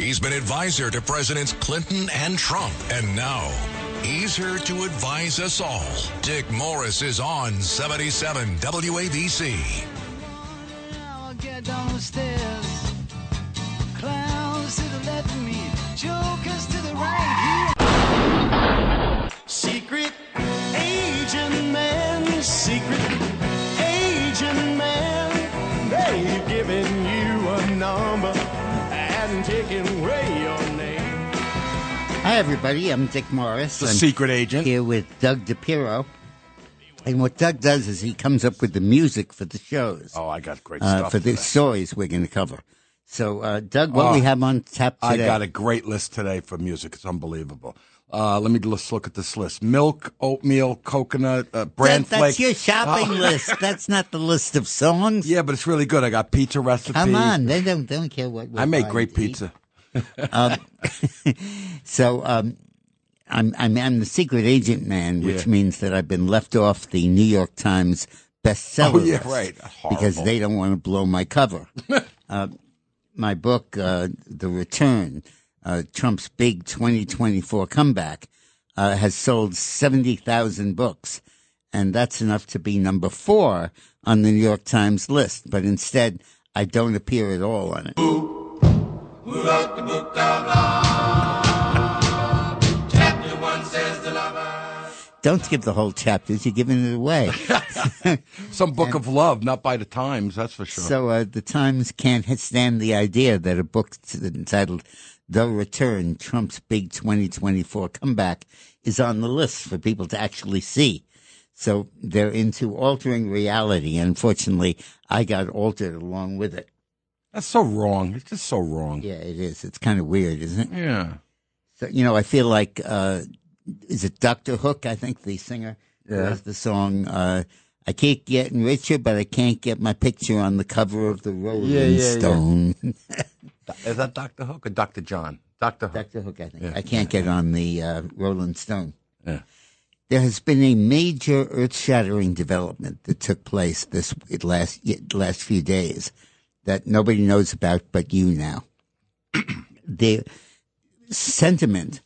He's been advisor to Presidents Clinton and Trump. And now he's here to advise us all. Dick Morris is on 77 WABC. Everybody. I'm Dick Morris. The I'm secret agent. here with Doug DePiro. And what Doug does is he comes up with the music for the shows, Oh, I got great uh, stuff. for the today. stories we're going to cover. So, uh, Doug, what Oh, we have on tap today? I got a great list today for music. It's unbelievable. Uh, let me just look at this list: milk, oatmeal, coconut, uh, bran That- flake. that's your shopping Oh. list. That's not the list of songs. Yeah, but it's really good. I got pizza recipe. Come on, they don't they don't care what. I make great eat. Pizza. So um, I'm, I'm I'm the secret agent man, which Yeah. means that I've been left off the New York Times bestseller Oh, yeah, list right. because they don't want to blow my cover. uh, my book, uh, The Return, uh, Trump's big 2024 comeback, uh, has sold 70,000 books, and that's enough to be number four on the New York Times list. But instead, I don't appear at all on it. Don't give the whole chapters; you're giving it away. Some book of love, not by the Times. That's for sure. So uh, the Times can't stand the idea that a book entitled "The Return: Trump's Big 2024 Comeback" is on the list for people to actually see. So they're into altering reality. Unfortunately, I got altered along with it. That's so wrong. It's just so wrong. Yeah, it is. It's kind of weird, isn't it? Yeah. So you know, I feel like uh, is it Doctor Hook? I think the singer Yeah. has the song. Uh, I keep getting richer, but I can't get my picture on the cover of the Rolling Yeah, yeah, yeah. Stone. Is that Dr. Hook or Dr. John? Dr. Hook. Dr. Hook, I think. Yeah. I can't get on the uh, Rolling Stone. Yeah. There has been a major earth-shattering development that took place this it last last few days that nobody knows about but you now. the sentiment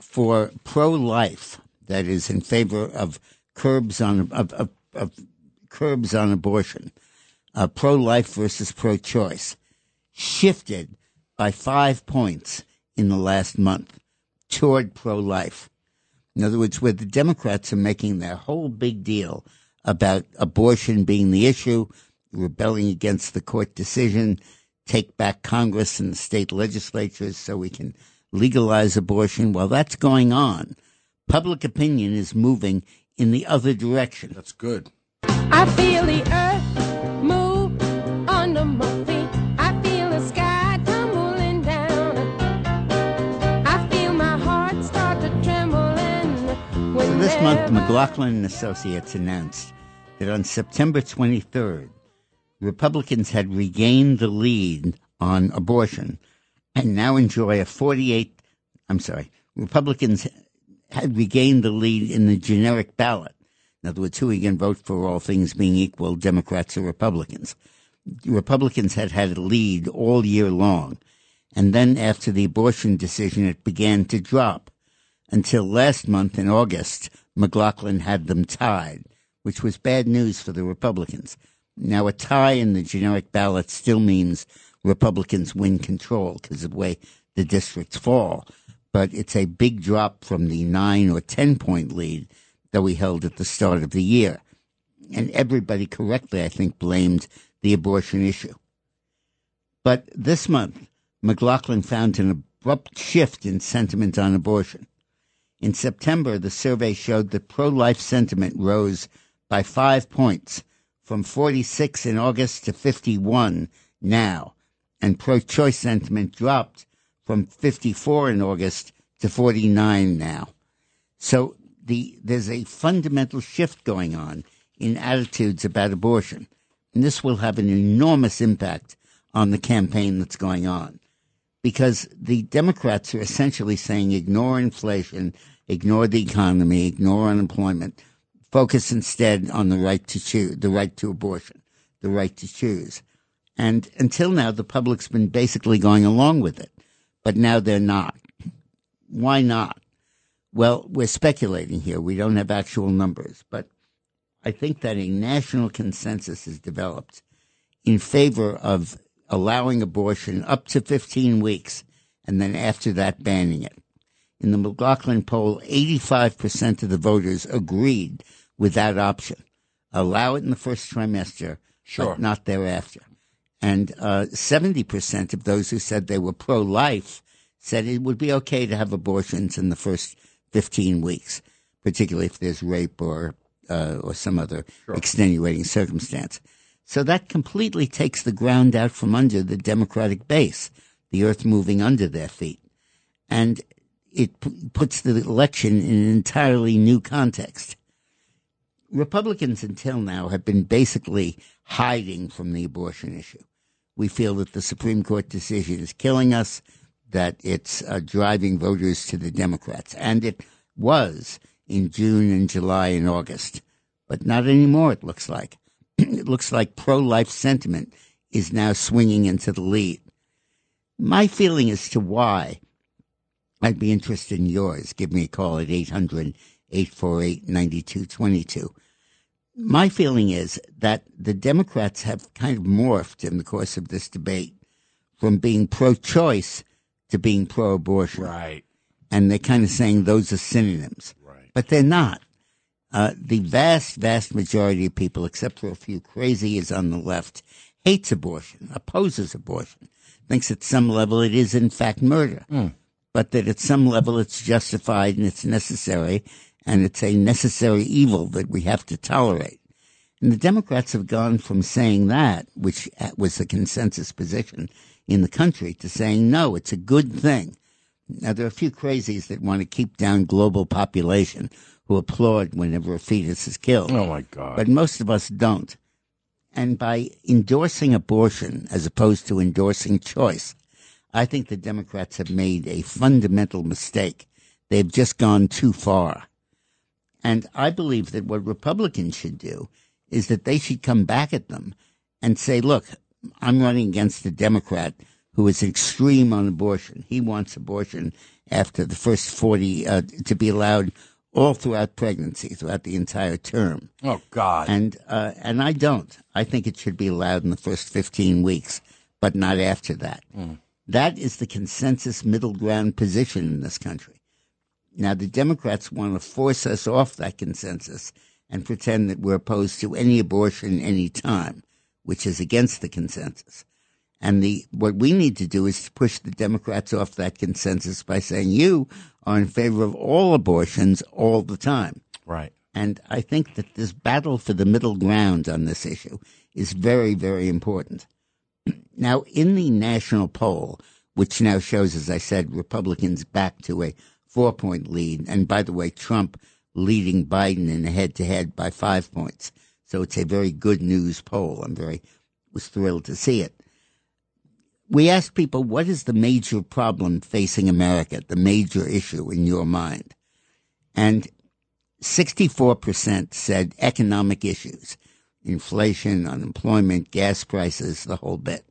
for pro-life that is in favor of curbs on of, of, of curbs on abortion, uh, pro-life versus pro-choice, shifted by five points in the last month toward pro-life. In other words, where the Democrats are making their whole big deal about abortion being the issue, rebelling against the court decision, take back Congress and the state legislatures so we can legalize abortion. While that's going on, public opinion is moving in the other direction. That's good. I feel the earth move under my feet. I feel the sky tumbling down. I feel my heart start to tremble. And So this month, McLaughlin and Associates announced that on September 23rd, Republicans had regained the lead on abortion and now enjoy a 48, I'm sorry, Republicans had regained the lead in the generic ballot. In other words, who are you going to vote for all things being equal, Democrats or Republicans? Republicans had had a lead all year long. And then after the abortion decision, it began to drop until last month in August, McLaughlin had them tied, which was bad news for the Republicans. Now, a tie in the generic ballot still means Republicans win control because of the way the districts fall. But it's a big drop from the nine or 10 point lead that we held at the start of the year. And everybody correctly, I think, blamed the abortion issue. But this month, McLaughlin found an abrupt shift in sentiment on abortion. In September, the survey showed that pro life sentiment rose by five points from 46 in August to 51 now, and pro choice sentiment dropped from 54 in August to 49 now. So the, there's a fundamental shift going on in attitudes about abortion. And this will have an enormous impact on the campaign that's going on because the Democrats are essentially saying ignore inflation, ignore the economy, ignore unemployment, focus instead on the right to choose, the right to abortion, the right to choose. And until now, the public's been basically going along with it. but now they're not. Why not? Well, we're speculating here. We don't have actual numbers, but I think that a national consensus is developed in favor of allowing abortion up to 15 weeks and then after that banning it. In the McLaughlin poll, 85% of the voters agreed with that option. Allow it in the first trimester, Sure. but not thereafter. And uh, 70% of those who said they were pro life said it would be okay to have abortions in the first 15 weeks, particularly if there's rape or, uh, or some other extenuating circumstance. So that completely takes the ground out from under the Democratic base, the earth moving under their feet. And it p- puts the election in an entirely new context. Republicans until now have been basically hiding from the abortion issue. We feel that the Supreme Court decision is killing us, that it's uh, driving voters to the Democrats. And it was in June and July and August, but not anymore, it looks like. it looks like pro life sentiment is now swinging into the lead. My feeling as to why I'd be interested in yours. Give me a call at 800 848 9222. My feeling is that the Democrats have kind of morphed in the course of this debate from being pro choice to being pro abortion. Right. And they're kind of saying those are synonyms. Right. But they're not. Uh, the vast, vast majority of people, except for a few crazies on the left, hates abortion, opposes abortion, thinks at some level it is in fact murder, but that at some level it's justified and it's necessary, and it's a necessary evil that we have to tolerate. And the Democrats have gone from saying that, which was the consensus position in the country, to saying no, it's a good thing. Now, there are a few crazies that want to keep down global population who applaud whenever a fetus is killed. Oh my God. But most of us don't. And by endorsing abortion as opposed to endorsing choice, I think the Democrats have made a fundamental mistake. They've just gone too far. And I believe that what Republicans should do is that they should come back at them and say, look, I'm running against a Democrat who is extreme on abortion. He wants abortion after the first 40 uh, to be allowed all throughout pregnancy, throughout the entire term. oh God. And uh, and I don't. I think it should be allowed in the first 15 weeks, but not after that. That is the consensus middle ground position in this country. Now the Democrats want to force us off that consensus and pretend that we're opposed to any abortion any time, which is against the consensus. And the what we need to do is to push the Democrats off that consensus by saying you are in favor of all abortions all the time. right. And I think that this battle for the middle ground on this issue is very, very important. Now, in the national poll, which now shows, as I said, Republicans back to a four point lead, and by the way, Trump leading Biden in a head to head by five points. So it's a very good news poll. I'm very, was thrilled to see it. We asked people, what is the major problem facing America, the major issue in your mind? And 64% said economic issues, inflation, unemployment, gas prices, the whole bit.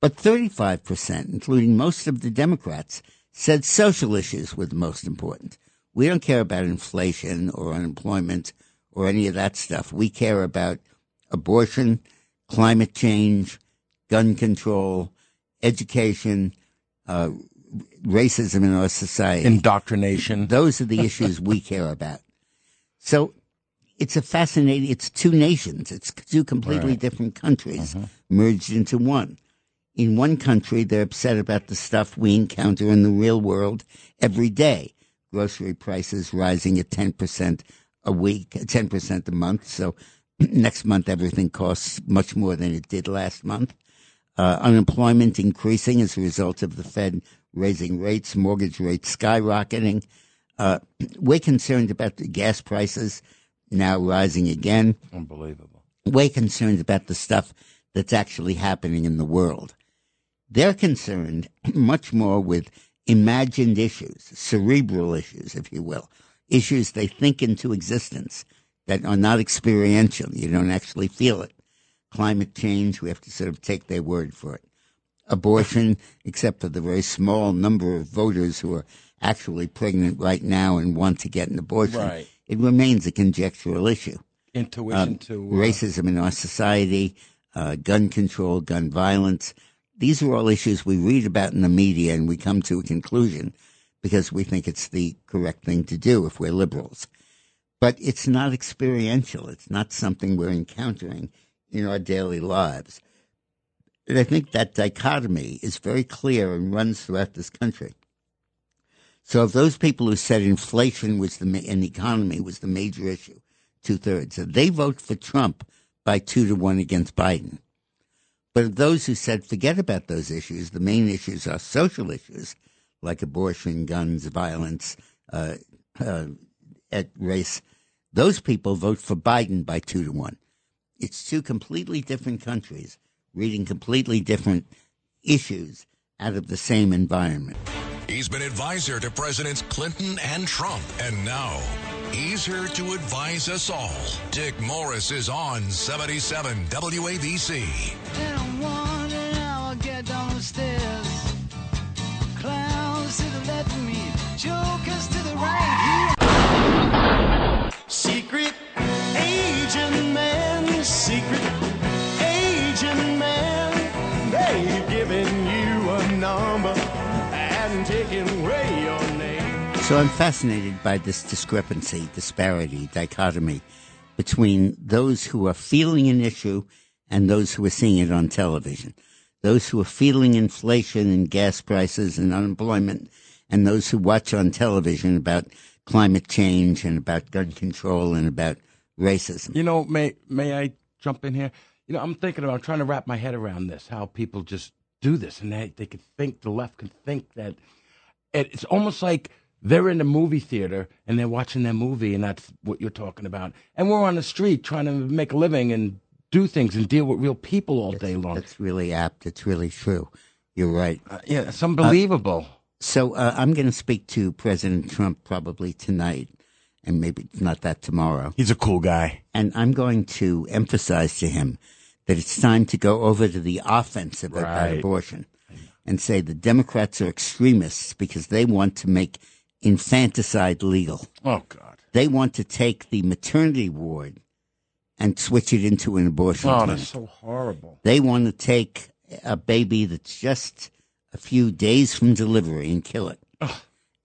But 35%, including most of the Democrats, said social issues were the most important. We don't care about inflation or unemployment or any of that stuff. We care about abortion, climate change, gun control, education, uh, racism in our society. Indoctrination. Those are the issues we care about. So it's a fascinating, it's two nations. It's two completely different countries merged into one. In one country, they're upset about the stuff we encounter in the real world every day. Grocery prices rising at 10% a week, 10% a month. So next month, everything costs much more than it did last month. Uh, unemployment increasing as a result of the Fed raising rates, mortgage rates skyrocketing. Uh, we're concerned about the gas prices now rising again. Unbelievable. We're concerned about the stuff that's actually happening in the world. They're concerned much more with imagined issues, cerebral issues, if you will, issues they think into existence that are not experiential. You don't actually feel it. Climate change, we have to sort of take their word for it. abortion, except for the very small number of voters who are actually pregnant right now and want to get an abortion. Right. It remains a conjectural issue. Intuition to uh, Racism in our society, uh, gun control, gun violence. These are all issues we read about in the media and we come to a conclusion because we think it's the correct thing to do if we're liberals. But it's not experiential. It's not something we're encountering in our daily lives. And I think that dichotomy is very clear and runs throughout this country. So of those people who said inflation was the and the economy was the major issue, two thirds, they vote for Trump by two to one against Biden. But those who said forget about those issues, the main issues are social issues like abortion, guns, violence, uh, uh, at race. Those people vote for Biden by two to one. It's two completely different countries reading completely different issues out of the same environment. He's been advisor to Presidents Clinton and Trump. And now, he's here to advise us all. Dick Morris is on 77 WABC. And I'm wondering how I'll get down the stairs. Clowns to the left of me, jokers to the right. Secret agent man, secret So I'm fascinated by this discrepancy, disparity, dichotomy between those who are feeling an issue and those who are seeing it on television. Those who are feeling inflation and gas prices and unemployment and those who watch on television about climate change and about gun control and about racism. You know, may may I jump in here? You know, I'm thinking about trying to wrap my head around this. How people just do this, and they they could think the left can think that it, it's almost like they're in the movie theater and they're watching their movie, and that's what you're talking about. And we're on the street trying to make a living and do things and deal with real people all day long. That's really apt. It's really true. You're right. Uh, yeah, it's unbelievable. So uh, I'm going to speak to President Trump probably tonight, and maybe not that tomorrow. He's a cool guy. And I'm going to emphasize to him that it's time to go over to the offensive about abortion and say the Democrats are extremists because they want to make infanticide legal. Oh God. They want to take the maternity ward and switch it into an abortion Oh, clinic. that's so horrible. They want to take a baby that's just a few days from delivery and kill it.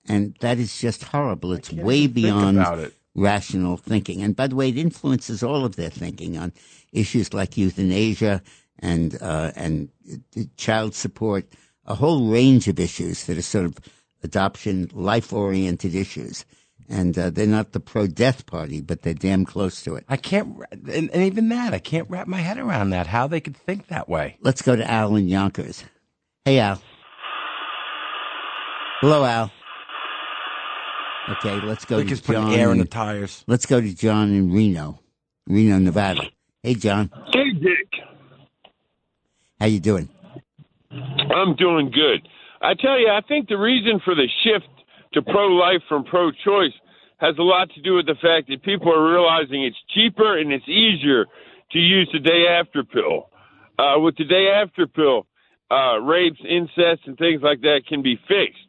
And that is just horrible. It's way beyond it. rational thinking. And by the way, it influences all of their thinking on issues like euthanasia and uh, and uh, child support, a whole range of issues that are sort of adoption, life oriented issues. And uh, they're not the pro death party, but they're damn close to it. I can't, and, and even that, I can't wrap my head around that. How they could think that way. Let's go to Al in Yonkers. Hey, Al. Hello, Al. Okay, let's go They to just put John. air in the tires. let's go to John in Reno, Reno, Nevada. Hey, John. Hey, Dick. How you doing? I'm doing good. I tell you, I think the reason for the shift to pro life from pro choice has a lot to do with the fact that people are realizing it's cheaper and it's easier to use the day after pill. Uh, with the day after pill, uh, rapes, incest, and things like that can be fixed.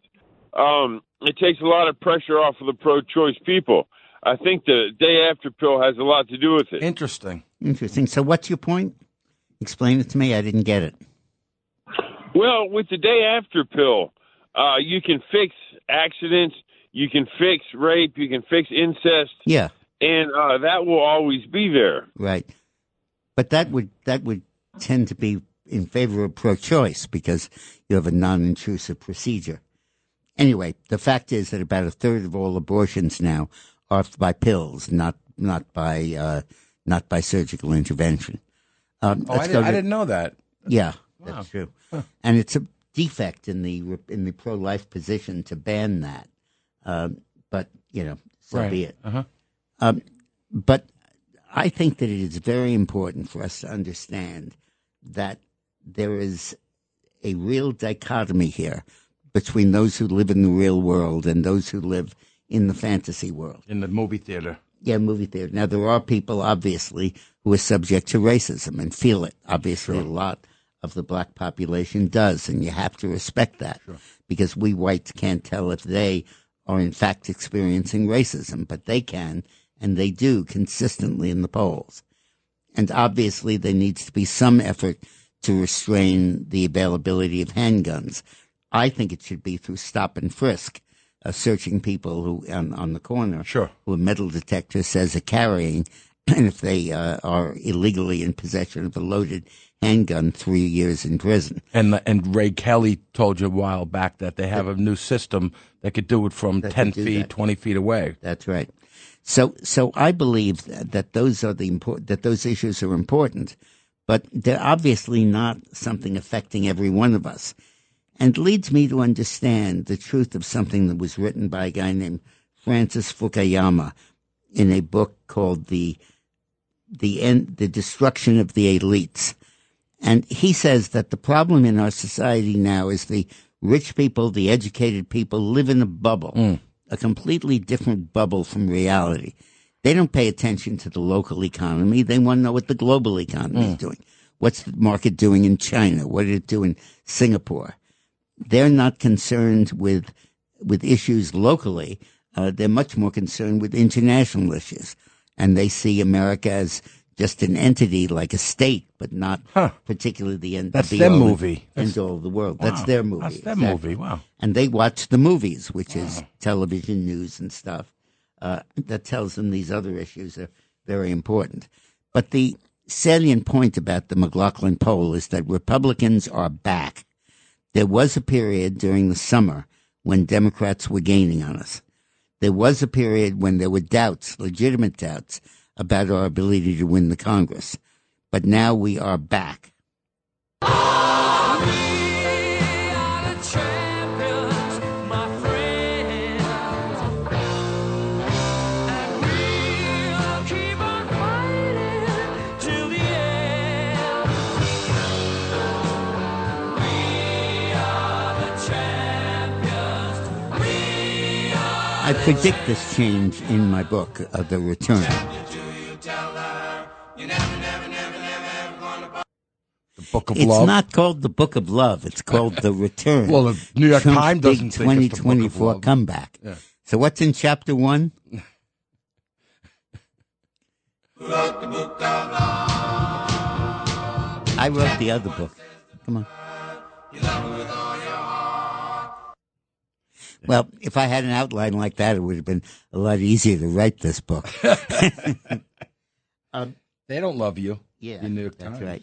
Um, it takes a lot of pressure off of the pro choice people. I think the day after pill has a lot to do with it. Interesting. Interesting. So, what's your point? Explain it to me. I didn't get it. Well, with the day after pill, uh, you can fix accidents, you can fix rape, you can fix incest, Yeah, and uh, that will always be there. right. But that would that would tend to be in favor of pro-choice because you have a non-intrusive procedure. Anyway, the fact is that about a third of all abortions now are by pills, not not by uh, not by surgical intervention. Um, Oh, I, did, go I didn't know that. Yeah, that's true. And it's a defect in the in the pro life position to ban that. Um, but you know, so Right. be it. Uh-huh. Um, but I think that it is very important for us to understand that there is a real dichotomy here between those who live in the real world and those who live in the fantasy world. In the movie theater. Yeah, movie theater. Now there are people obviously who are subject to racism and feel it. Obviously, a lot of the black population does, and you have to respect that because we whites can't tell if they are in fact experiencing racism, but they can, and they do consistently in the polls. And obviously, there needs to be some effort to restrain the availability of handguns. I think it should be through stop and frisk, uh, searching people who on, on the corner Sure. who a metal detector says are carrying, and if they uh, are illegally in possession of a loaded handgun, three years in prison. And and Ray Kelly told you a while back that they have a new system that could do it from That ten feet, that. twenty feet away. That's right. So, so I believe that, that those are the important, that those issues are important, but they're obviously not something affecting every one of us. And leads me to understand the truth of something that was written by a guy named Francis Fukuyama in a book called the, the end, the destruction of the elites. And he says that the problem in our society now is the rich people, the educated people live in a bubble, a completely different bubble from reality. They don't pay attention to the local economy. They want to know what the global economy is doing. What's the market doing in China? What did it do in Singapore? They're not concerned with with issues locally. Uh, they're much more concerned with international issues, and they see America as just an entity like a state, but not Huh. particularly the end. That's be their movie. End all of the world. That's their movie. That's their exactly. movie. Wow. And they watch the movies, which is television news and stuff. Uh, that tells them these other issues are very important. But the salient point about the McLaughlin poll is that Republicans are back. There was a period during the summer when Democrats were gaining on us. There was a period when there were doubts, legitimate doubts, about our ability to win the Congress. But now we are back. I predict this change in my book, uh, The Return. The Book of It's Love. It's not called The Book of Love. It's called The Return. Well, the New York Trump's Times doesn't think it's the Book of 2024 Love. comeback. Yeah. So what's in chapter one? I wrote the other book. Come on. Well, if I had an outline like that, it would have been a lot easier to write this book. um, They don't love you. yeah, The New York that's Times. right.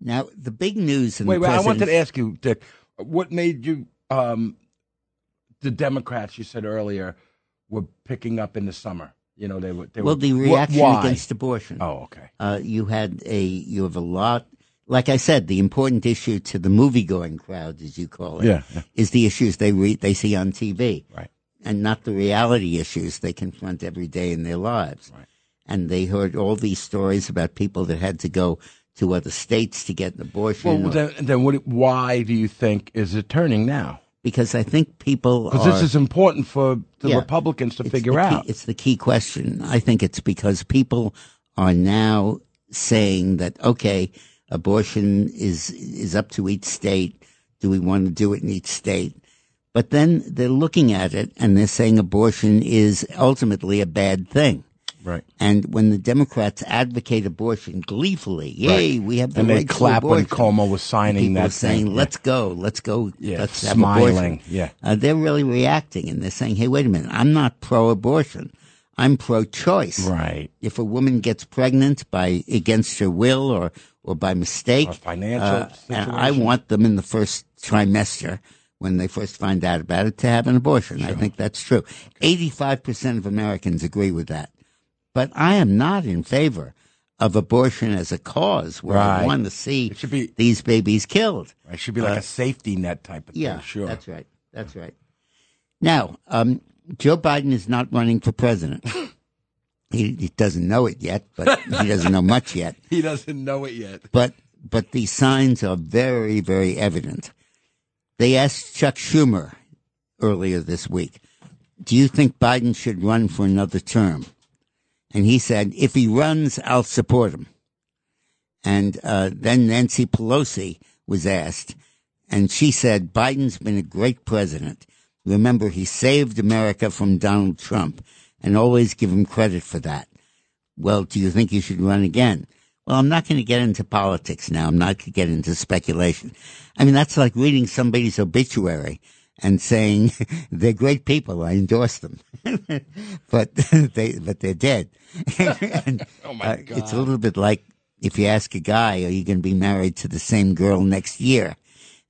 Now, the big news in Wait, the wait. I wanted to ask you, Dick. What made you? Um, the Democrats you said earlier were picking up in the summer. You know, they were. They Well, were, the reaction why? against abortion. Oh, okay. uh, you had a you have a lot. Like I said, the important issue to the movie-going crowd, as you call it, Yeah, yeah. is the issues they re- they see on TV, Right. and not the reality issues they confront every day in their lives. Right. And they heard all these stories about people that had to go to other states to get an abortion, Well, or- then, then what, why do you think is it turning now? because I think people Because this is important for the Yeah. Republicans to figure key- out. It's the key question. I think it's because people are now saying that okay, abortion is is up to each state. Do we want to do it in each state? But then they're looking at it and they're saying abortion is ultimately a bad thing. Right. And when the Democrats advocate abortion gleefully, yay, we have the And they right to clap when abortion. Cuomo was signing People that are saying, thing. "Let's go, let's go, Yeah, let's have smiling. abortion." Yeah. uh, they're really reacting and they're saying, "Hey, wait a minute! I'm not pro-abortion. I'm pro-choice. Right. If a woman gets pregnant by against her will or or by mistake, Or financial uh, and I want them in the first trimester." When they first find out about it, to have an abortion. I think that's true. 85% of Americans agree with that. But I am not in favor of abortion as a cause where I want to see It should be- these babies killed. It should be like a safety net type of Uh, Yeah, thing. Sure. that's right. That's right. Now, um, Joe Biden is not running for president. he, he doesn't know it yet, but he doesn't know much yet. He doesn't know it yet. But but the signs are very very evident. They asked Chuck Schumer earlier this week, "Do you think Biden should run for another term?" And he said, "If he runs, I'll support him." And uh, then Nancy Pelosi was asked, and she said, Biden's been a great president. Remember, he saved America from Donald Trump, and always give him credit for that. Well, do you think you should run again? Well, I'm not going to get into politics now. I'm not going to get into speculation. I mean, that's like reading somebody's obituary and saying they're great people. I endorse them, but they but they're dead. and, Oh, my uh, It's a little bit like if you ask a guy, "Are you going to be married to the same girl next year?"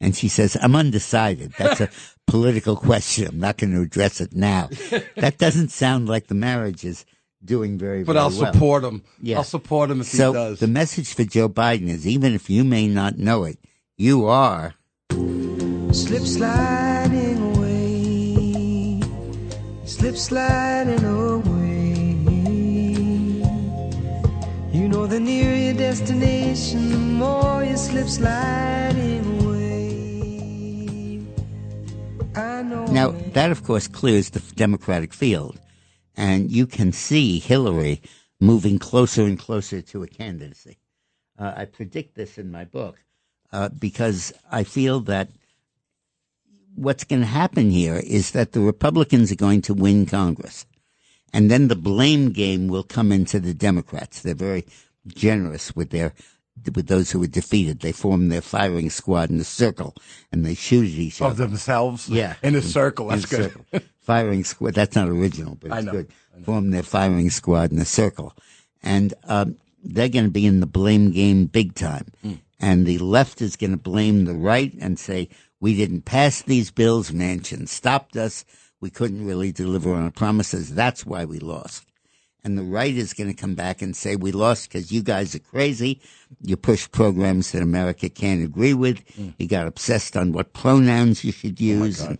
and she says, "I'm undecided." That's a political question. I'm not going to address it now. That doesn't sound like the marriage is doing very. Well. But very I'll well. support him. Yeah. I'll support him if So he does. the message for Joe Biden is, even if you may not know it, you are. Slip sliding away, slip sliding away. You know, the nearer your destination, the more you slip sliding away. I know. Now, that, of course, clears the Democratic field. And you can see Hillary moving closer and closer to a candidacy. Uh, I predict this in my book uh, because I feel that what's going to happen here is that the Republicans are going to win Congress. And then the blame game will come into the Democrats. They're very generous with their with those who were defeated. They form their firing squad in a circle and they shoot at each other. of themselves. Yeah. In a circle. That's good. circle. firing squad. That's not original, but it's good. Form their firing squad in a circle, and um, they're going to be in the blame game big time. Hmm. And the left is going to blame the right and say we didn't pass these bills. Manchin stopped us. We couldn't really deliver on our promises. That's why we lost. And the right is going to come back and say we lost because you guys are crazy. You push programs that America can't agree with. Hmm. You got obsessed on what pronouns you should oh use. and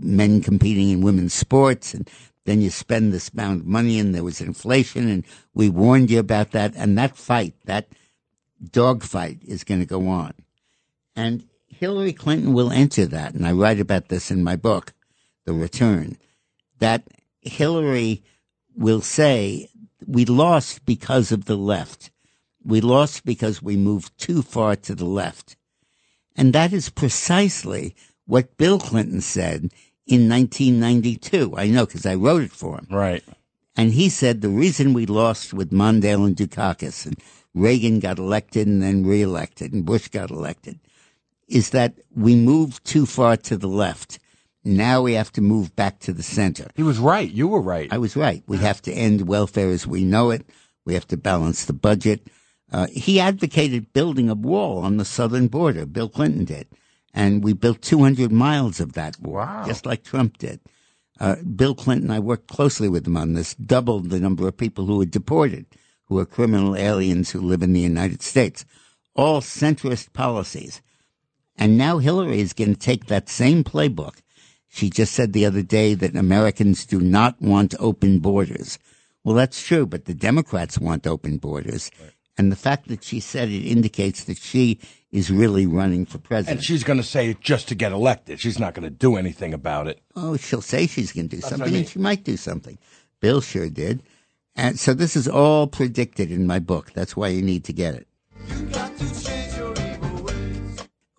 men competing in women's sports and then you spend this amount of money and there was inflation and we warned you about that and that fight that dogfight is going to go on and hillary clinton will enter that and i write about this in my book the return that hillary will say we lost because of the left we lost because we moved too far to the left and that is precisely what Bill Clinton said in 1992. I know because I wrote it for him. Right. And he said the reason we lost with Mondale and Dukakis and Reagan got elected and then reelected and Bush got elected is that we moved too far to the left. Now we have to move back to the center. He was right. You were right. I was right. We have to end welfare as we know it. We have to balance the budget. Uh, he advocated building a wall on the southern border. Bill Clinton did. And we built 200 miles of that wall, Wow. just like Trump did. Uh, Bill Clinton, I worked closely with him on this, doubled the number of people who were deported, who are criminal aliens who live in the United States. All centrist policies. And now Hillary is going to take that same playbook. She just said the other day that Americans do not want open borders. Well, that's true, but the Democrats want open borders. And the fact that she said it indicates that she is really running for president. and she's going to say it just to get elected. She's not going to do anything about it. oh, she'll say she's going to do what something, I mean. and she might do something. Bill sure did. And so this is all predicted in my book. That's why you need to get it.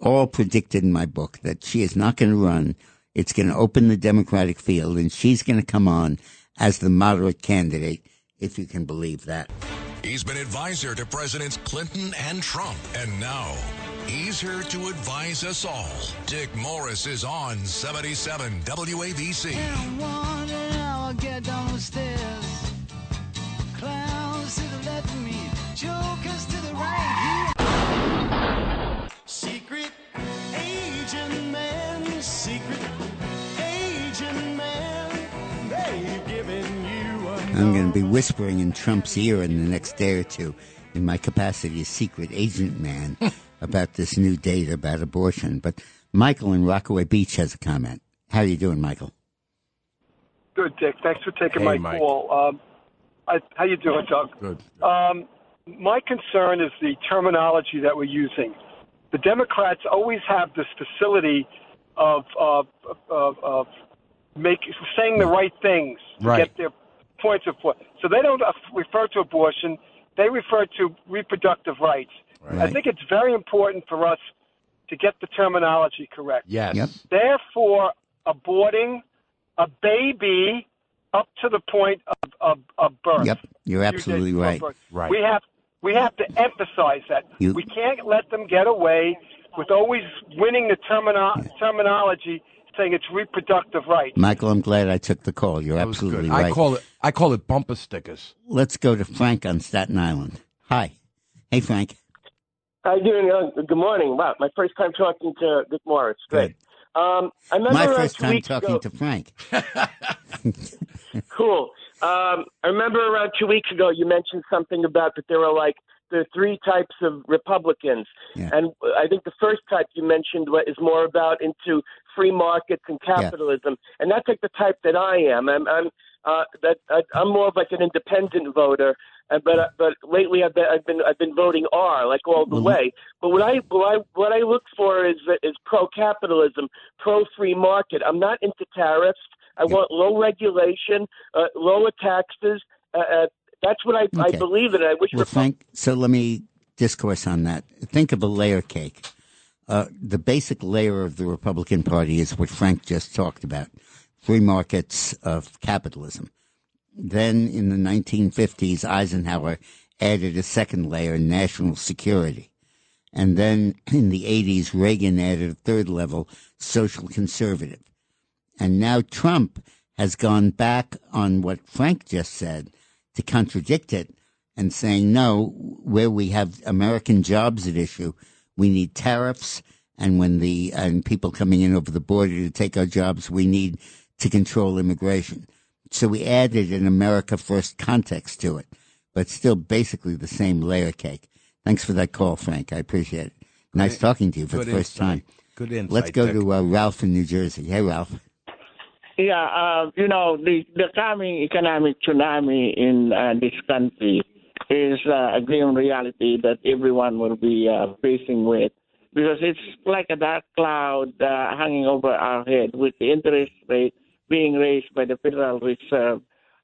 All predicted in my book that she is not going to run. It's going to open the Democratic field, and she's going to come on as the moderate candidate, if you can believe that. He's been advisor to Presidents Clinton and Trump. And now, he's here to advise us all. Dick Morris is on 77 WABC. And wondering how I get down the stairs. Clowns to the left of me, jokers to the right. I'm going to be whispering in Trump's ear in the next day or two in my capacity as secret agent man about this new date about abortion. But Michael in Rockaway Beach has a comment. How are you doing, Michael? Good, Dick. Thanks for taking Hey, my Mike. call. Um, I, how you doing, Doug? Good. Um, my concern is the terminology that we're using. The Democrats always have this facility of of, of, of make, saying the right things to Right. get their points of point. So they don't uh, refer to abortion; they refer to reproductive rights. I think it's very important for us to get the terminology correct. Yes. Yep. Therefore, aborting a baby up to the point of, of, of birth. Yep, you're absolutely before right. Right. We have we have to emphasize that. You- we can't let them get away with always winning the termino- terminology, saying it's reproductive rights. Michael, I'm glad I took the call. You're absolutely good. right. I call it. I call it bumper stickers. Let's go to Frank on Staten Island. Hi. Hey, Frank. How you doing? Uh, good morning. Wow, my first time talking to Dick Morris. Great. Um, I remember My first two time weeks talking ago, to Frank. Cool. Um, I remember around two weeks ago you mentioned something about that there were like there are three types of Republicans, Yeah. and I think the first type you mentioned is more about into free markets and capitalism, and that's like the type that I am. I'm, I'm uh, that I, I'm more of like an independent voter, uh, but uh, but lately I've been I've been I've been voting R like all the Well, way. But what I what I what I look for is is pro capitalism, pro free market. I'm not into tariffs. I want low regulation, uh, lower taxes. Uh, uh, that's what I, I believe in. I wish Well, Frank, so let me discourse on that. Think of a layer cake. Uh, the basic layer of the Republican Party is what Frank just talked about free markets of capitalism. Then in the 1950s, Eisenhower added a second layer, national security. And then in the 80s, Reagan added a third level, social conservative. And now Trump has gone back on what Frank just said to contradict it and saying, no, where we have American jobs at issue, we need tariffs. And when the, and people coming in over the border to take our jobs, we need to control immigration. So we added an America first context to it, but still basically the same layer cake. Thanks for that call, Frank. I appreciate it. Nice talking to you for the first time. Good insight. Let's go Dick. to uh, Ralph in New Jersey. Hey, Ralph. Yeah, uh, you know, the, the coming economic tsunami in uh, this country is uh, a grim reality that everyone will be uh, facing with because it's like a dark cloud uh, hanging over our head with the interest rate being raised by the Federal Reserve.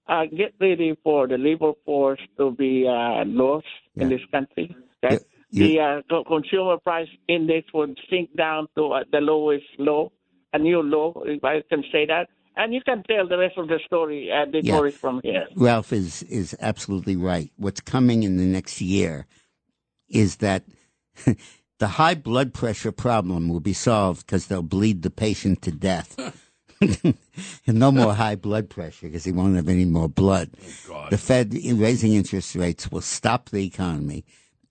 Uh, get ready for the labor force to be uh, lost in this country. Okay? You- the uh, consumer price index would sink down to uh, the lowest low, a new low, if I can say that. And you can tell the rest of the story, uh, Dick Yeah. Morris, from here. Ralph is is absolutely right. What's coming in the next year is that the high blood pressure problem will be solved because they'll bleed the patient to death. and no more high blood pressure because he won't have any more blood. the Fed raising interest rates will stop the economy.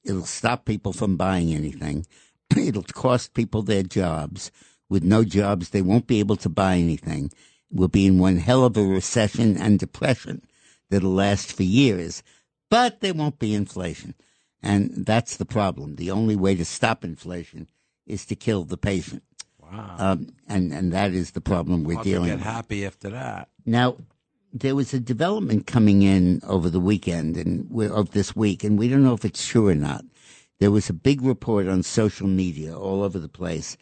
It'll stop people from buying anything. It'll cost people their jobs. With no jobs, they won't be able to buy anything. We'll be in one hell of a recession and depression that'll last for years, but there won't be inflation. And that's the problem. The only way to stop inflation is to kill the patient. Wow. Um, and, and that is the problem we're to dealing get with. happy after that. Now, there was a development coming in over the weekend and of this week, and we don't know if it's true or not. There was a big report on social media all over the place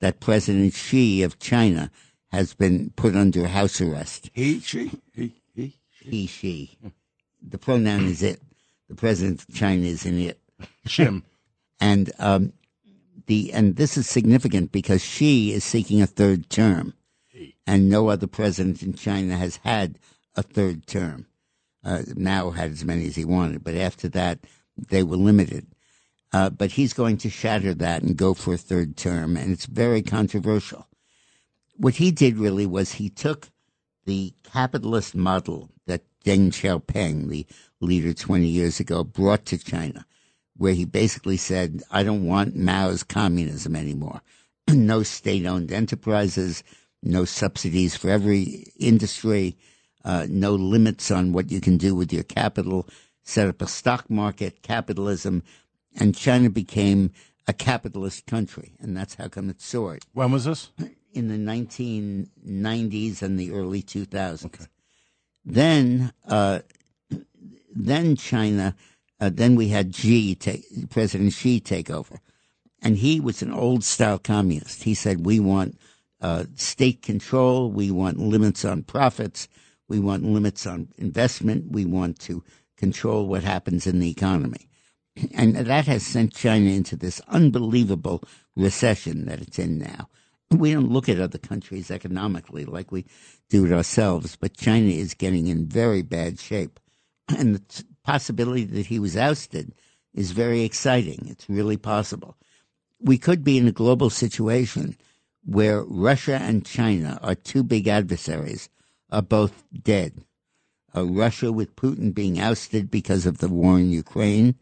that President Xi of China has been put under house arrest. He, she, he, he. He, she. The pronoun is it. The president of China is in it. Jim. And um, the and this is significant because she is seeking a third term, and no other president in China has had a third term. Uh, Mao had as many as he wanted, but after that they were limited. Uh, but he's going to shatter that and go for a third term, and it's very controversial. What he did really was he took the capitalist model that Deng Xiaoping, the leader 20 years ago, brought to China, where he basically said, I don't want Mao's communism anymore. no state owned enterprises, no subsidies for every industry, uh, no limits on what you can do with your capital, set up a stock market, capitalism, and China became a capitalist country. And that's how come it soared When was this? in the 1990s and the early 2000s. Then, uh, then China, uh, then we had Xi, take, President Xi take over. And he was an old style communist. He said, we want uh, state control, we want limits on profits, we want limits on investment, we want to control what happens in the economy. And that has sent China into this unbelievable recession that it's in now. We don't look at other countries economically like we do it ourselves, but China is getting in very bad shape. And the possibility that he was ousted is very exciting. It's really possible. We could be in a global situation where Russia and China, our two big adversaries, are both dead. Uh, Russia with Putin being ousted because of the war in Ukraine,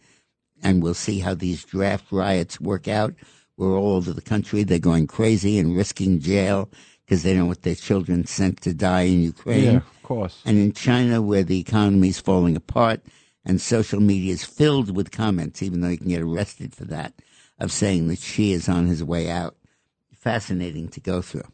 and we'll see how these draft riots work out. We're all over the country. They're going crazy and risking jail because they don't want their children sent to die in Ukraine. Yeah, of course. And in China, where the economy is falling apart and social media is filled with comments, even though you can get arrested for that, of saying that Xi is on his way out. Fascinating to go through.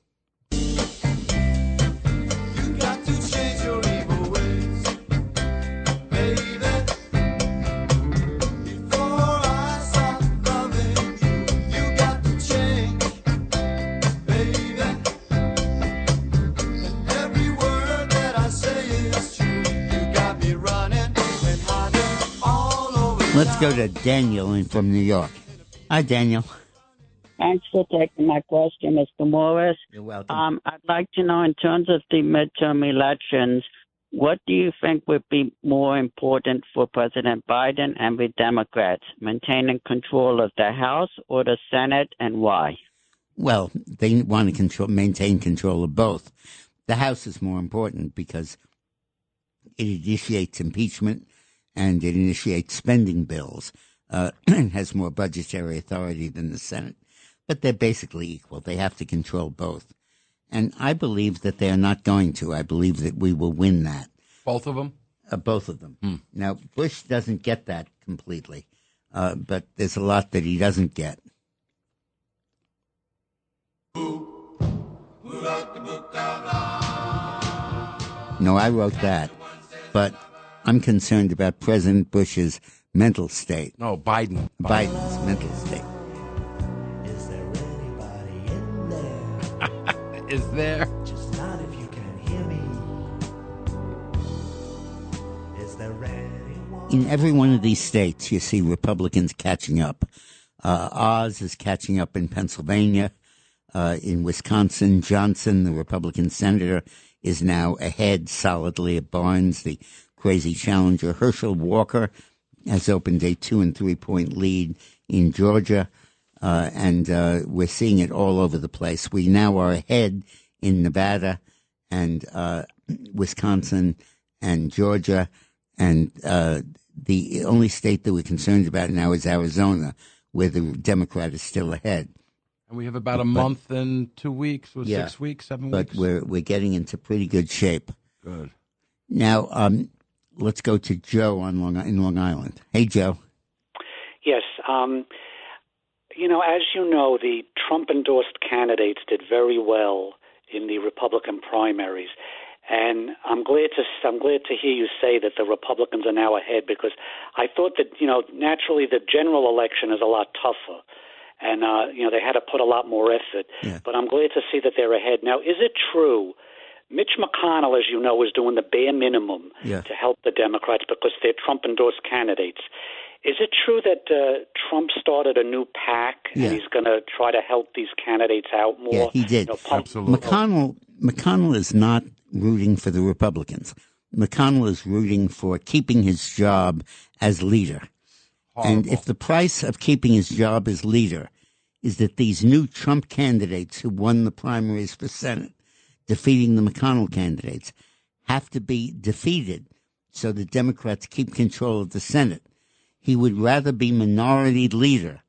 Let's go to Daniel in from New York. Hi, Daniel. Thanks for taking my question, Mr. Morris. You're welcome. Um, I'd like to know, in terms of the midterm elections, what do you think would be more important for President Biden and the Democrats, maintaining control of the House or the Senate, and why? Well, they want to control, maintain control of both. The House is more important because it initiates impeachment and it initiates spending bills uh, and has more budgetary authority than the Senate. But they're basically equal. They have to control both. And I believe that they are not going to. I believe that we will win that. Both of them? Uh, both of them. Now, Bush doesn't get that completely, uh, but there's a lot that he doesn't get. No, I wrote that, but I'm concerned about President Bush's mental state. No, Biden. Biden's mental state. Is there? In every one of these states, you see Republicans catching up. Uh, Oz is catching up in Pennsylvania. Uh, in Wisconsin, Johnson, the Republican senator, is now ahead solidly of Barnes, the crazy challenger. Herschel Walker has opened a two and three point lead in Georgia, uh, and uh, we're seeing it all over the place. We now are ahead in Nevada and uh, Wisconsin and Georgia, and uh, the only state that we're concerned about now is Arizona, where the Democrat is still ahead. And we have about a But- month and two weeks, or Yeah, six weeks, seven but weeks. we're we're getting into pretty good shape. Good. Now, um, let's go to Joe on Long in Long Island. Hey, Joe. Yes. Um, you know, as you know, the Trump endorsed candidates did very well in the Republican primaries. And I'm glad to I'm glad to hear you say that the Republicans are now ahead because I thought that you know naturally the general election is a lot tougher, and uh, you know they had to put a lot more effort. But I'm glad to see that they're ahead now. Is it true? Mitch McConnell, as you know, is doing the bare minimum Yeah. to help the Democrats because they're Trump endorsed candidates. Is it true that uh, Trump started a new pack Yeah. and he's going to try to help these candidates out more? Yeah, he did. You know, pump- McConnell McConnell is not rooting for the Republicans. McConnell is rooting for keeping his job as leader. And if the price of keeping his job as leader is that these new Trump candidates who won the primaries for Senate, defeating the McConnell candidates, have to be defeated so the Democrats keep control of the Senate, he would rather be minority leader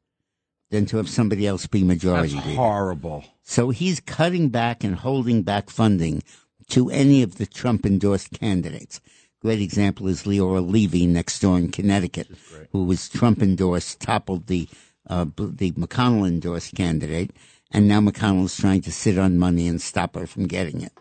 than to have somebody else be majority That's leader. horrible. So he's cutting back and holding back funding to any of the Trump endorsed candidates. Great example is Leora Levy next door in Connecticut, who was Trump endorsed, toppled the uh, the McConnell endorsed candidate, and now McConnell is trying to sit on money and stop her from getting it.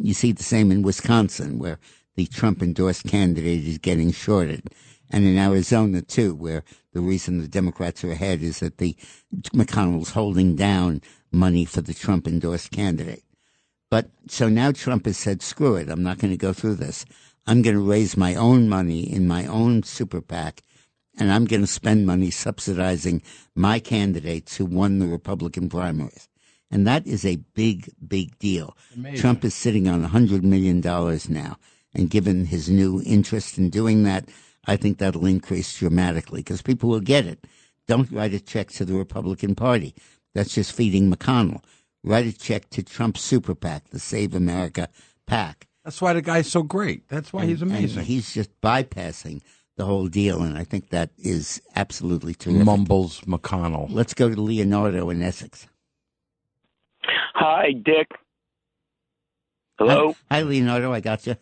You see the same in Wisconsin, where the Trump endorsed candidate is getting shorted, and in Arizona too, where the reason the Democrats are ahead is that the McConnell's holding down money for the Trump endorsed candidate. But so now Trump has said, screw it, I'm not going to go through this. I'm going to raise my own money in my own super PAC and I'm going to spend money subsidizing my candidates who won the Republican primaries. And that is a big, big deal. Amazing. Trump is sitting on $100 million now. And given his new interest in doing that, I think that'll increase dramatically because people will get it. Don't write a check to the Republican Party. That's just feeding McConnell. Write a check to Trump's super PAC, the Save America PAC. That's why the guy's so great. That's why he's And- and amazing. he's just bypassing the whole deal, and I think that is absolutely terrific. Mumbles McConnell. Let's go to Leonardo in Essex. Hi, Dick. Hello. Hi, Leonardo. I got you.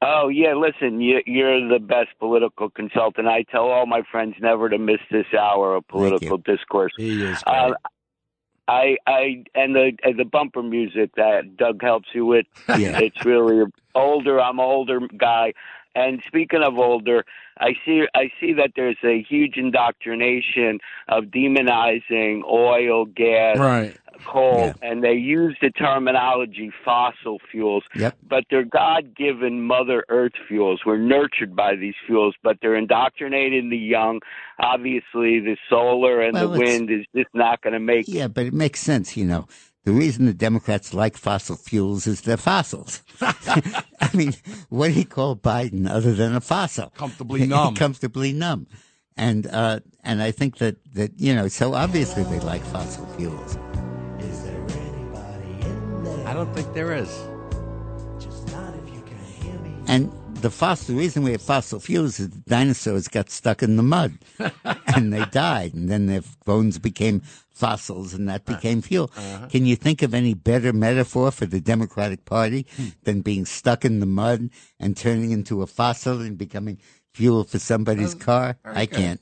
Oh yeah, listen, you, you're the best political consultant. I tell all my friends never to miss this hour of political discourse. He is. Uh, I I and the and the bumper music that Doug helps you with. Yeah. It's really older. I'm an older guy. And speaking of older, I see I see that there's a huge indoctrination of demonizing oil, gas, Right. coal, and they use the terminology fossil fuels. Yep. But they're God given Mother Earth fuels. We're nurtured by these fuels, but they're indoctrinating the young. Obviously, the solar and Well, the wind is just not going to make Yeah, but it makes sense, you know. The reason the Democrats like fossil fuels is they're fossils. I mean, what do you call Biden other than a fossil? Comfortably numb. Comfortably numb. And uh, and I think that, that you know, so obviously they like fossil fuels. Is there anybody in there? I don't think there is. And the fossil, the reason we have fossil fuels is the dinosaurs got stuck in the mud and they died, and then their bones became fossils, and that became fuel. Uh-huh. Can you think of any better metaphor for the Democratic Party than being stuck in the mud and turning into a fossil and becoming fuel for somebody's car? I can't.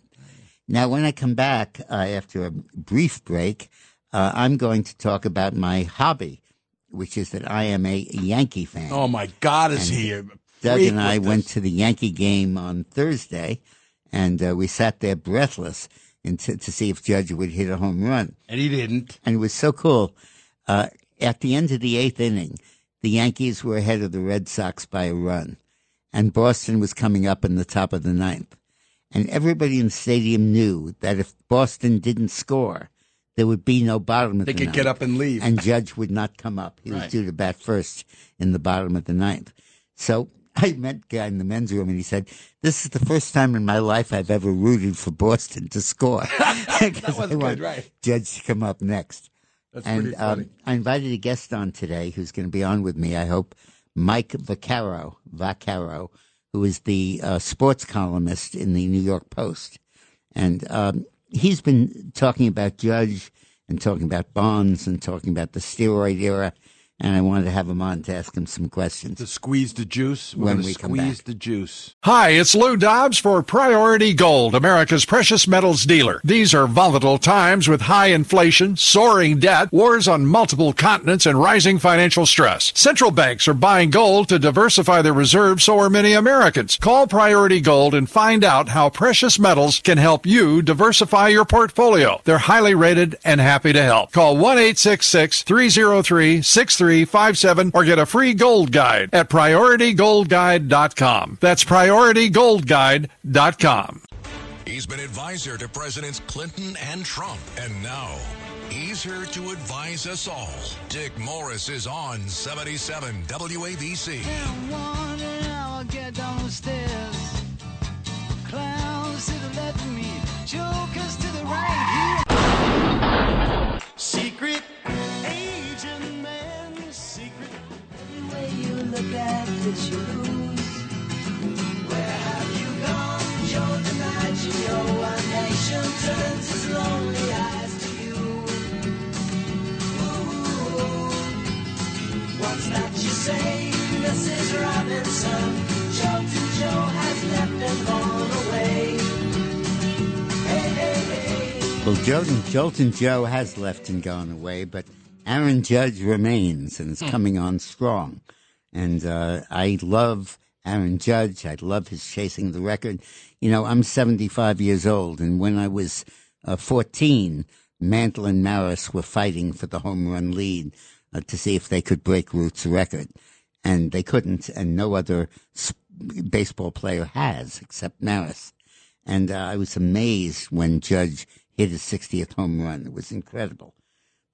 Now, when I come back uh, after a brief break, uh, I'm going to talk about my hobby, which is that I am a Yankee fan. Oh my God, is And he? Doug and I went to the Yankee game on Thursday, and uh, we sat there breathless in to, to see if Judge would hit a home run. And he didn't. And it was so cool. Uh, at the end of the eighth inning, the Yankees were ahead of the Red Sox by a run, and Boston was coming up in the top of the ninth. And everybody in the stadium knew that if Boston didn't score, there would be no bottom of They the ninth. They could get up and leave. And Judge would not come up. He was due to bat first in the bottom of the ninth. So I met guy in the men's room and he said, This is the first time in my life I've ever rooted for Boston to score. that was good, right. Judge to come up next. That's and pretty funny. Um, I invited a guest on today who's going to be on with me, I hope, Mike Vaccaro, Vaccaro, who is the uh, sports columnist in the New York Post. And um, he's been talking about Judge and talking about Bonds and talking about the steroid era. And I wanted to have him on to ask him some questions. To squeeze the juice. We're When going to we come squeeze back. the juice. Hi, it's Lou Dobbs for Priority Gold, America's precious metals dealer. These are volatile times with high inflation, soaring debt, wars on multiple continents, and rising financial stress. Central banks are buying gold to diversify their reserves, so are many Americans. Call Priority Gold and find out how precious metals can help you diversify your portfolio. They're highly rated and happy to help. Call 1-866-303-6357 or get a free gold guide at prioritygoldguide.com. That's prioritygoldguide.com. He's been advisor to Presidents Clinton and Trump. And now, he's here to advise us all. Dick Morris is on 77 WABC. One and look at the shoes. Where have you gone, Joe DiMaggio? Our nation turns its lonely eyes to you. Ooh. What's that you say, Mrs. Robinson? Joltin' Joe has left and gone away. Hey, hey, hey. Well, Joltin', Joltin' Joe has left and gone away, but Aaron Judge remains and is hmm. coming on strong. And uh, I love Aaron Judge. I love his chasing the record. You know, I'm 75 years old, and when I was uh, 14, Mantle and Maris were fighting for the home run lead uh, to see if they could break Ruth's record. And they couldn't, and no other s- baseball player has except Maris. And uh, I was amazed when Judge hit his 60th home run. It was incredible.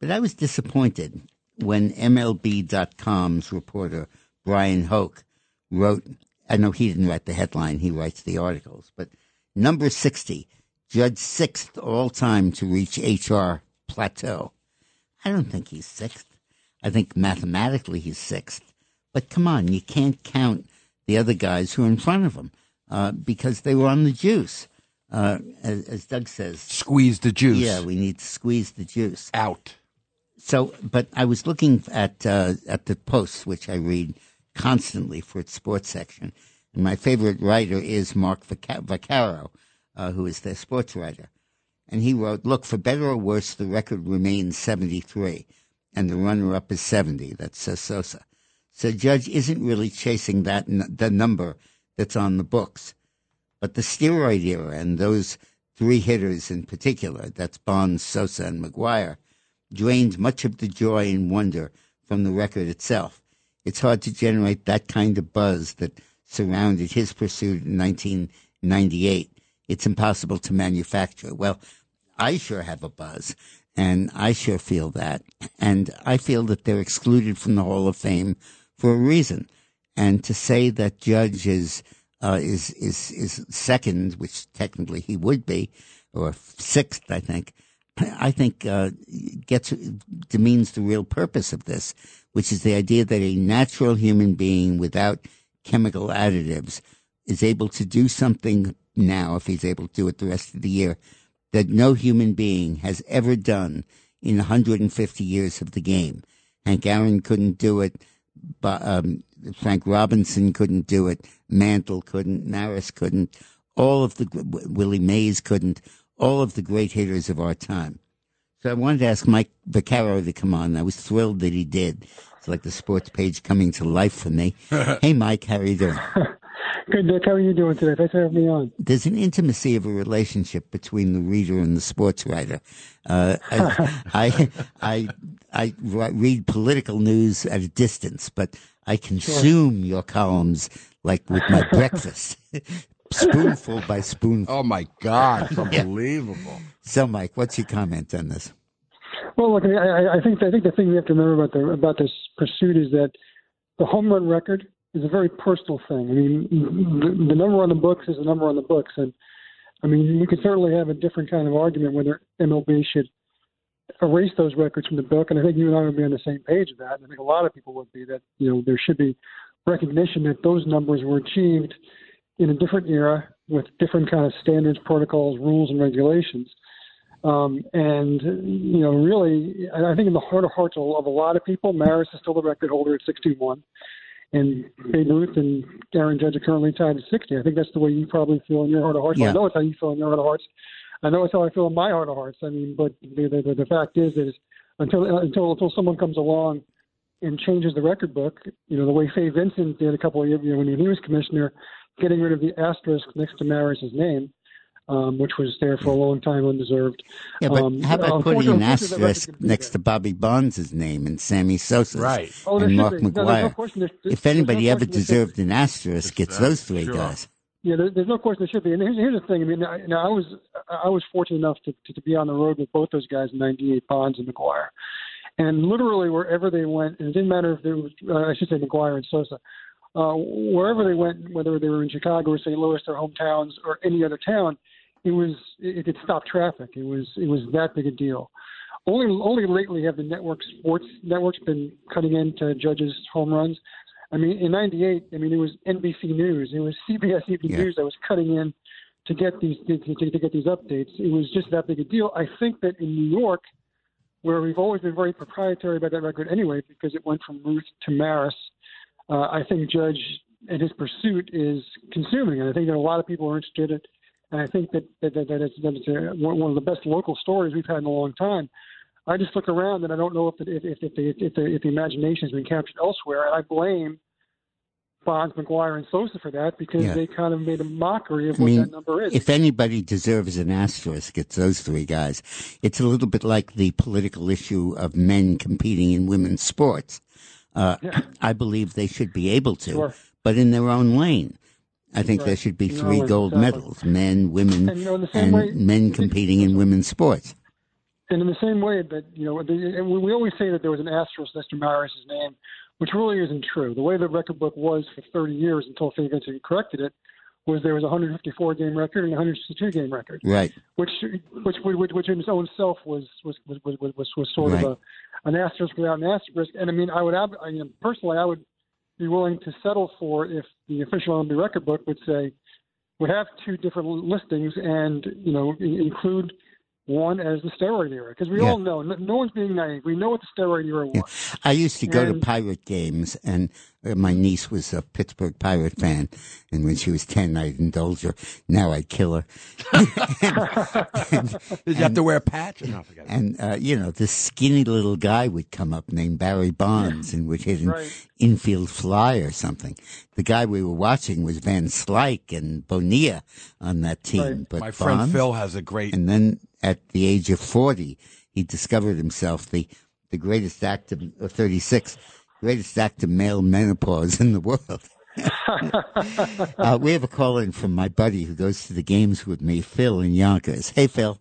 But I was disappointed when MLB.com's reporter Bryan Hoch wrote, I know he didn't write the headline, he writes the articles, but number 60, Judge sixth all time to reach HR plateau. I don't think he's sixth. I think mathematically he's sixth. But come on, you can't count the other guys who are in front of him uh, because they were on the juice. Uh, as, as Doug says, Squeeze the juice. yeah, we need to squeeze the juice out. So, but I was looking at uh, at the Post, which I read constantly for its sports section, and my favorite writer is Mark Vaccaro, uh, who is their sports writer, and he wrote, "Look, for better or worse, the record remains 73, and the runner-up is 70. That's uh, Sosa. So, Judge isn't really chasing that n- the number that's on the books." But the steroid era and those three hitters in particular, that's Bonds, Sosa, and McGwire, drained much of the joy and wonder from the record itself. It's hard to generate that kind of buzz that surrounded his pursuit in 1998. It's impossible to manufacture. Well, I sure have a buzz, and I sure feel that. And I feel that they're excluded from the Hall of Fame for a reason. And to say that Judge is uh, is is is second, which technically he would be, or sixth, I think. I think uh, gets demeans the real purpose of this, which is the idea that a natural human being without chemical additives is able to do something now, if he's able to do it the rest of the year, that no human being has ever done in 150 years of the game. Hank Aaron couldn't do it. But, um, Frank Robinson couldn't do it. Mantle couldn't. Maris couldn't. All of the Willie Mays couldn't. All of the great hitters of our time. So I wanted to ask Mike Vaccaro to come on. I was thrilled that he did. It's like the sports page coming to life for me. hey, Mike, how are you doing? Good, Dick. How are you doing today? Thanks for having me on. There's an intimacy of a relationship between the reader and the sports writer. Uh, I, I, I, I read political news at a distance, but I consume your columns like with my breakfast, spoonful by spoonful. Oh my God, it's unbelievable. So, Mike, what's your comment on this? Well, look, I, I think I think the thing we have to remember about the about this pursuit is that the home run record is a very personal thing. I mean, the, the number on the books is the number on the books, and I mean, you could certainly have a different kind of argument whether MLB should erase those records from the book. And I think you and I would be on the same page of that. And I think a lot of people would be that you know there should be recognition that those numbers were achieved in a different era with different kind of standards, protocols, rules, and regulations. Um, and you know, really, I think in the heart of hearts of a lot of people, Maris is still the record holder at 61, and Babe Ruth and Aaron Judge are currently tied at 60. I think that's the way you probably feel in your heart of hearts. Yeah. I know it's how you feel in your heart of hearts. I know it's how I feel in my heart of hearts. I mean, but the the, the, fact is that until until until someone comes along and changes the record book, you know, the way Fay Vincent did a couple of years you know, when he was commissioner, getting rid of the asterisk next to Maris's name, um, which was there for a long time undeserved. Yeah, but um, how about unfortunately- putting an unfortunately, that record's asterisk gonna next to Bobby Bonds' name and Sammy Sosa's Right. Oh, and Mark be. No, no McGwire? question there- there's- if there's no anybody ever question there should be. deserved an asterisk, it's those three Sure. guys. Yeah, there, there's no question there should be. And here's, here's the thing. I mean, I, you know, I was I was fortunate enough to, to, to be on the road with both those guys in '98, Bonds and McGwire, and literally wherever they went, and it didn't matter if they was uh, I should say McGwire and Sosa, uh, wherever they went, whether they were in Chicago or St. Louis, their hometowns, or any other town, it was it could stop traffic. It was it was that big a deal. Only only lately have the network sports networks been cutting into Judge's home runs. I mean, in '98, I mean it was NBC News, it was CBS Evening Yeah. News that was cutting in to get these to, to, to get these updates. It was just that big a deal. I think that in New York, where we've always been very proprietary about that record anyway, because it went from Ruth to Maris, uh, I think Judge and his pursuit is consuming, and I think that a lot of people are interested in it. And I think that that, that, that it's, that it's a, one one of the best local stories we've had in a long time. I just look around and I don't know if the, if if if the, if the, if the imagination has been captured elsewhere, and I blame Bonds, McGwire, and Sosa for that because Yeah. they kind of made a mockery of I what mean, that number is. if anybody deserves an asterisk, it's those three guys. It's a little bit like the political issue of men competing in women's sports. Uh, I believe they should be able to, Sure. but in their own lane. I think there should be No, three gold exactly. medals: men, women, And, you know, in the same and way- men competing in women's sports. And in the same way that you know, the, we always say that there was an asterisk next to Maris' name, which really isn't true. The way the record book was for 30 years until Phil Vincent corrected it was there was a 154 game record and a 162 game record, Right. which which which, which in its own self was was was was, was, was sort Right. of a an asterisk without an asterisk. And I mean, I would ab- I mean, personally, I would be willing to settle for if the official MLB record book would say would have two different listings and you know include one as the steroid era because we Yeah. all know no, no one's being naive. We know what the steroid era was. I used to go to pirate games, and uh, my niece was a Pittsburgh Pirate fan. And when she was ten, I'd indulge her. Now I'd kill her. Did you have to wear a patch? No, forget. And uh, you know, this skinny little guy would come up named Barry Bonds and would hit an Right. infield fly or something. The guy we were watching was Van Slyke and Bonilla on that team. Right. But My friend Phil has a great. and then at the age of 40, he discovered himself the, the greatest act of, or 36, greatest act of male menopause in the world. uh, we have a call in from my buddy who goes to the games with me, Phil in Yonkers. Hey, Phil.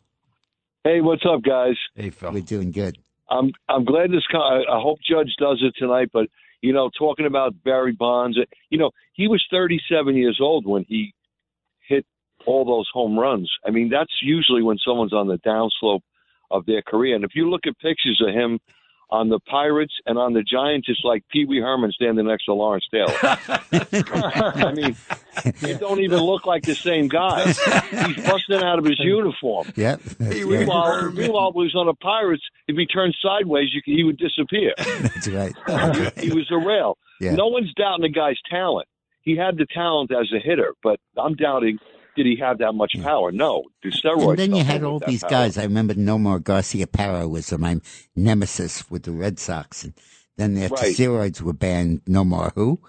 Hey, what's up, guys? Hey, Phil. We're doing good. I'm I'm glad this. co- I I hope Judge does it tonight. But you know, talking about Barry Bonds, uh, you know, he was 37 years old when he hit all those home runs. I mean, that's usually when someone's on the downslope of their career. And if you look at pictures of him on the Pirates and on the Giants, it's like Pee Wee Herman standing next to Lawrence Taylor. I mean, they don't even look like the same guy. He's busting out of his uniform. Yep. That's right. Meanwhile, meanwhile, when he was on the Pirates, if he turned sideways, you could, he would disappear. That's right. he was a rail. Yeah. No one's doubting the guy's talent. He had the talent as a hitter, but I'm doubting did he have that much hmm. power? No. The steroids. And then you had all these power. guys. I remember Nomar Garciaparra was my nemesis with the Red Sox. And then after Right. steroids were banned, Nomar who?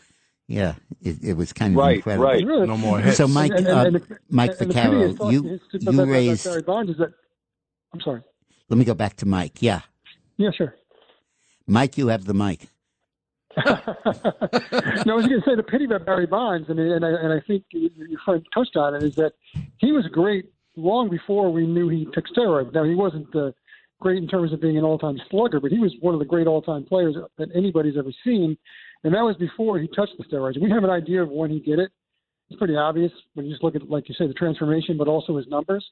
Yeah, it, it was kind of Right, incredible. right. Really. No more hits. So, Mike, And- and- uh, and the- Mike and the pity Vaccaro, is you, is- you about- about raised. Barry Bonds is that. I'm sorry. Let me go back to Mike. Yeah. Yeah, sure. Mike, you have the mic. No, I was going to say the pity about Barry Bonds, and and I, and I think your friend touched on it, is that he was great long before we knew he took steroids. Now he wasn't uh, great in terms of being an all-time slugger, but he was one of the great all-time players that anybody's ever seen, and that was before he touched the steroids. We have an idea of when he did it. It's pretty obvious when you just look at, like you say, the transformation, but also his numbers.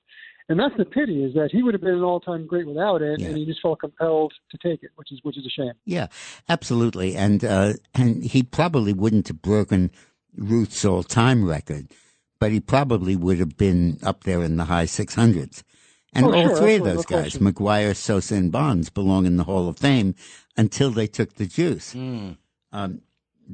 And that's the pity is that he would have been an all-time great without it, and he just felt compelled to take it, which is which is a shame. Yeah, absolutely. And uh, and he probably wouldn't have broken Ruth's all time record, but he probably would have been up there in the high 600s. And Oh, all sure, three of those no guys, question. McGwire, Sosa, and Bonds, belong in the Hall of Fame until they took the juice. Hmm. Um,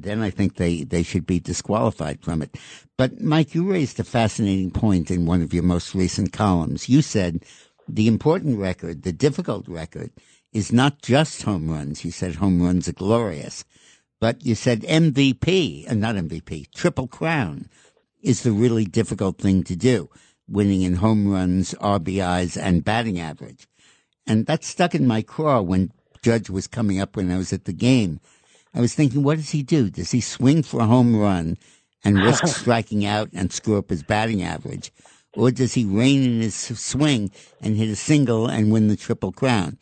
then I think they, they should be disqualified from it. But Mike, you raised a fascinating point in one of your most recent columns. You said the important record, the difficult record, is not just home runs. You said home runs are glorious, but you said MVP, and uh, not MVP, Triple Crown is the really difficult thing to do, winning in home runs, RBIs, and batting average. And that stuck in my craw when Judge was coming up when I was at the game. I was thinking, what does he do? Does he swing for a home run and risk striking out and screw up his batting average? Or does he rein in his swing and hit a single and win the Triple Crown?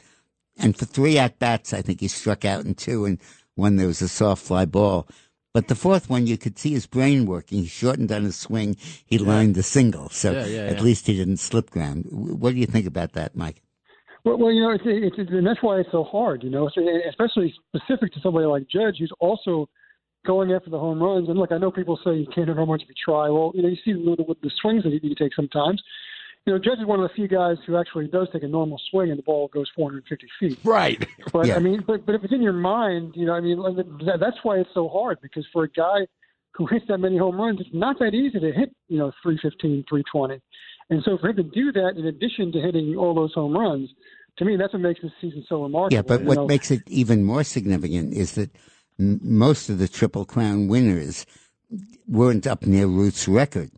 And for three at bats, I think he struck out in two, and one there was a soft fly ball. But the fourth one, you could see his brain working. He shortened on his swing. He lined the single, so Yeah, yeah, at yeah. least he didn't slip ground. What do you think about that, Mike? Well, well, you know, it's, it's, it's and that's why it's so hard. You know, so, especially specific to somebody like Judge, who's also going after the home runs. And look, I know people say you can't hit home runs if you try. Well, you know, you see the, the, the swings that he, takes sometimes. You know, Judge is one of the few guys who actually does take a normal swing and the ball goes 450 feet. Right. But Yeah. I mean, but but if it's in your mind, you know, I mean, that, that's why it's so hard because for a guy who hits that many home runs, it's not that easy to hit, you know, 315, 320. And so for him to do that, in addition to hitting all those home runs, to me, that's what makes this season so remarkable. Yeah, but what know. makes it even more significant is that m- most of the Triple Crown winners weren't up near Ruth's record.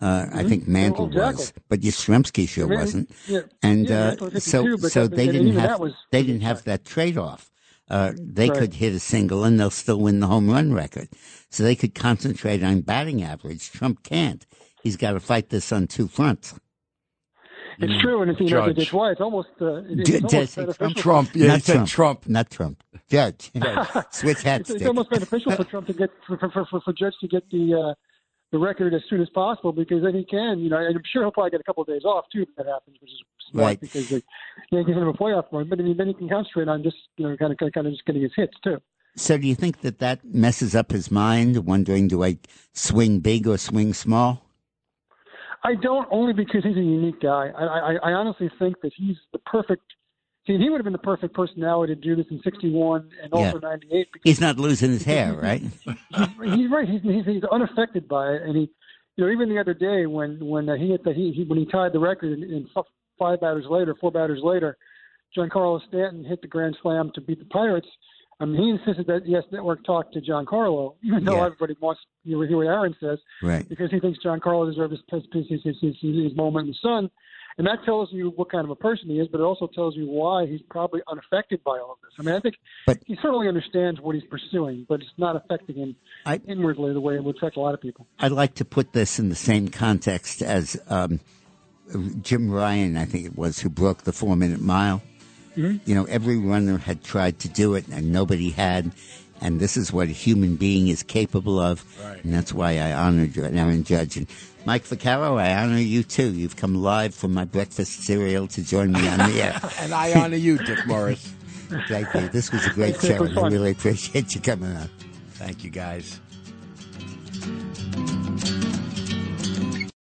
Uh, I Mhm. think Mantle Oh, exactly. was, but Yastrzemski sure I mean, wasn't. yeah, and yeah, uh, so 52, but so they didn't have that was- they didn't have that trade off. uh, they Right. could hit a single and they'll still win the home run record. So they could concentrate on batting average. Trump can't. He's got to fight this on two fronts. It's true, and if you know, Judge. it's why it's almost uh, it's did I almost say beneficial. Trump? Not Trump. Not Trump. Judge. Switch hats. it's, it's almost beneficial for Trump to get for for, for, for Judge to get the uh, the record as soon as possible because then he can, you know, and I'm sure he'll probably get a couple of days off too if that happens, which is smart Right. because the Yankees have a playoff run. But I mean, then he can concentrate on just you know kind of kind of just getting his hits too. So do you think that that messes up his mind, wondering do I swing big or swing small? I don't only because he's a unique guy. I, I, I honestly think that he's the perfect. See, he would have been the perfect personality to do this in '61 and also Yeah. '98. He's not losing his hair, right? he's, he's right. He's, he's he's unaffected by it, and he, you know, even the other day when when uh, he hit the he, he when he tied the record and, and five batters later, four batters later, Giancarlo Stanton hit the grand slam to beat the Pirates. I mean, he insisted that Yes Network talk to Giancarlo, even though Yeah. everybody wants you to hear what Aaron says, Right. because he thinks Giancarlo deserves his, his, his, his, his, his moment in the sun. And that tells you what kind of a person he is, but it also tells you why he's probably unaffected by all of this. I mean, I think But- he certainly understands what he's pursuing, but it's not affecting him I- inwardly the way it would affect a lot of people. I'd like to put this in the same context as um, Jim Ryun, I think it was, who broke the four minute mile. Mhm. You know, every runner had tried to do it and nobody had. And this is what a human being is capable of. Right. And that's why I honored you, Aaron Judge. And Mike Vaccaro, I honor you too. You've come live from my breakfast cereal to join me on the air. and I honor you, Dick Morris. Thank you. This was a great show. It was and I really appreciate you coming on. Thank you, guys.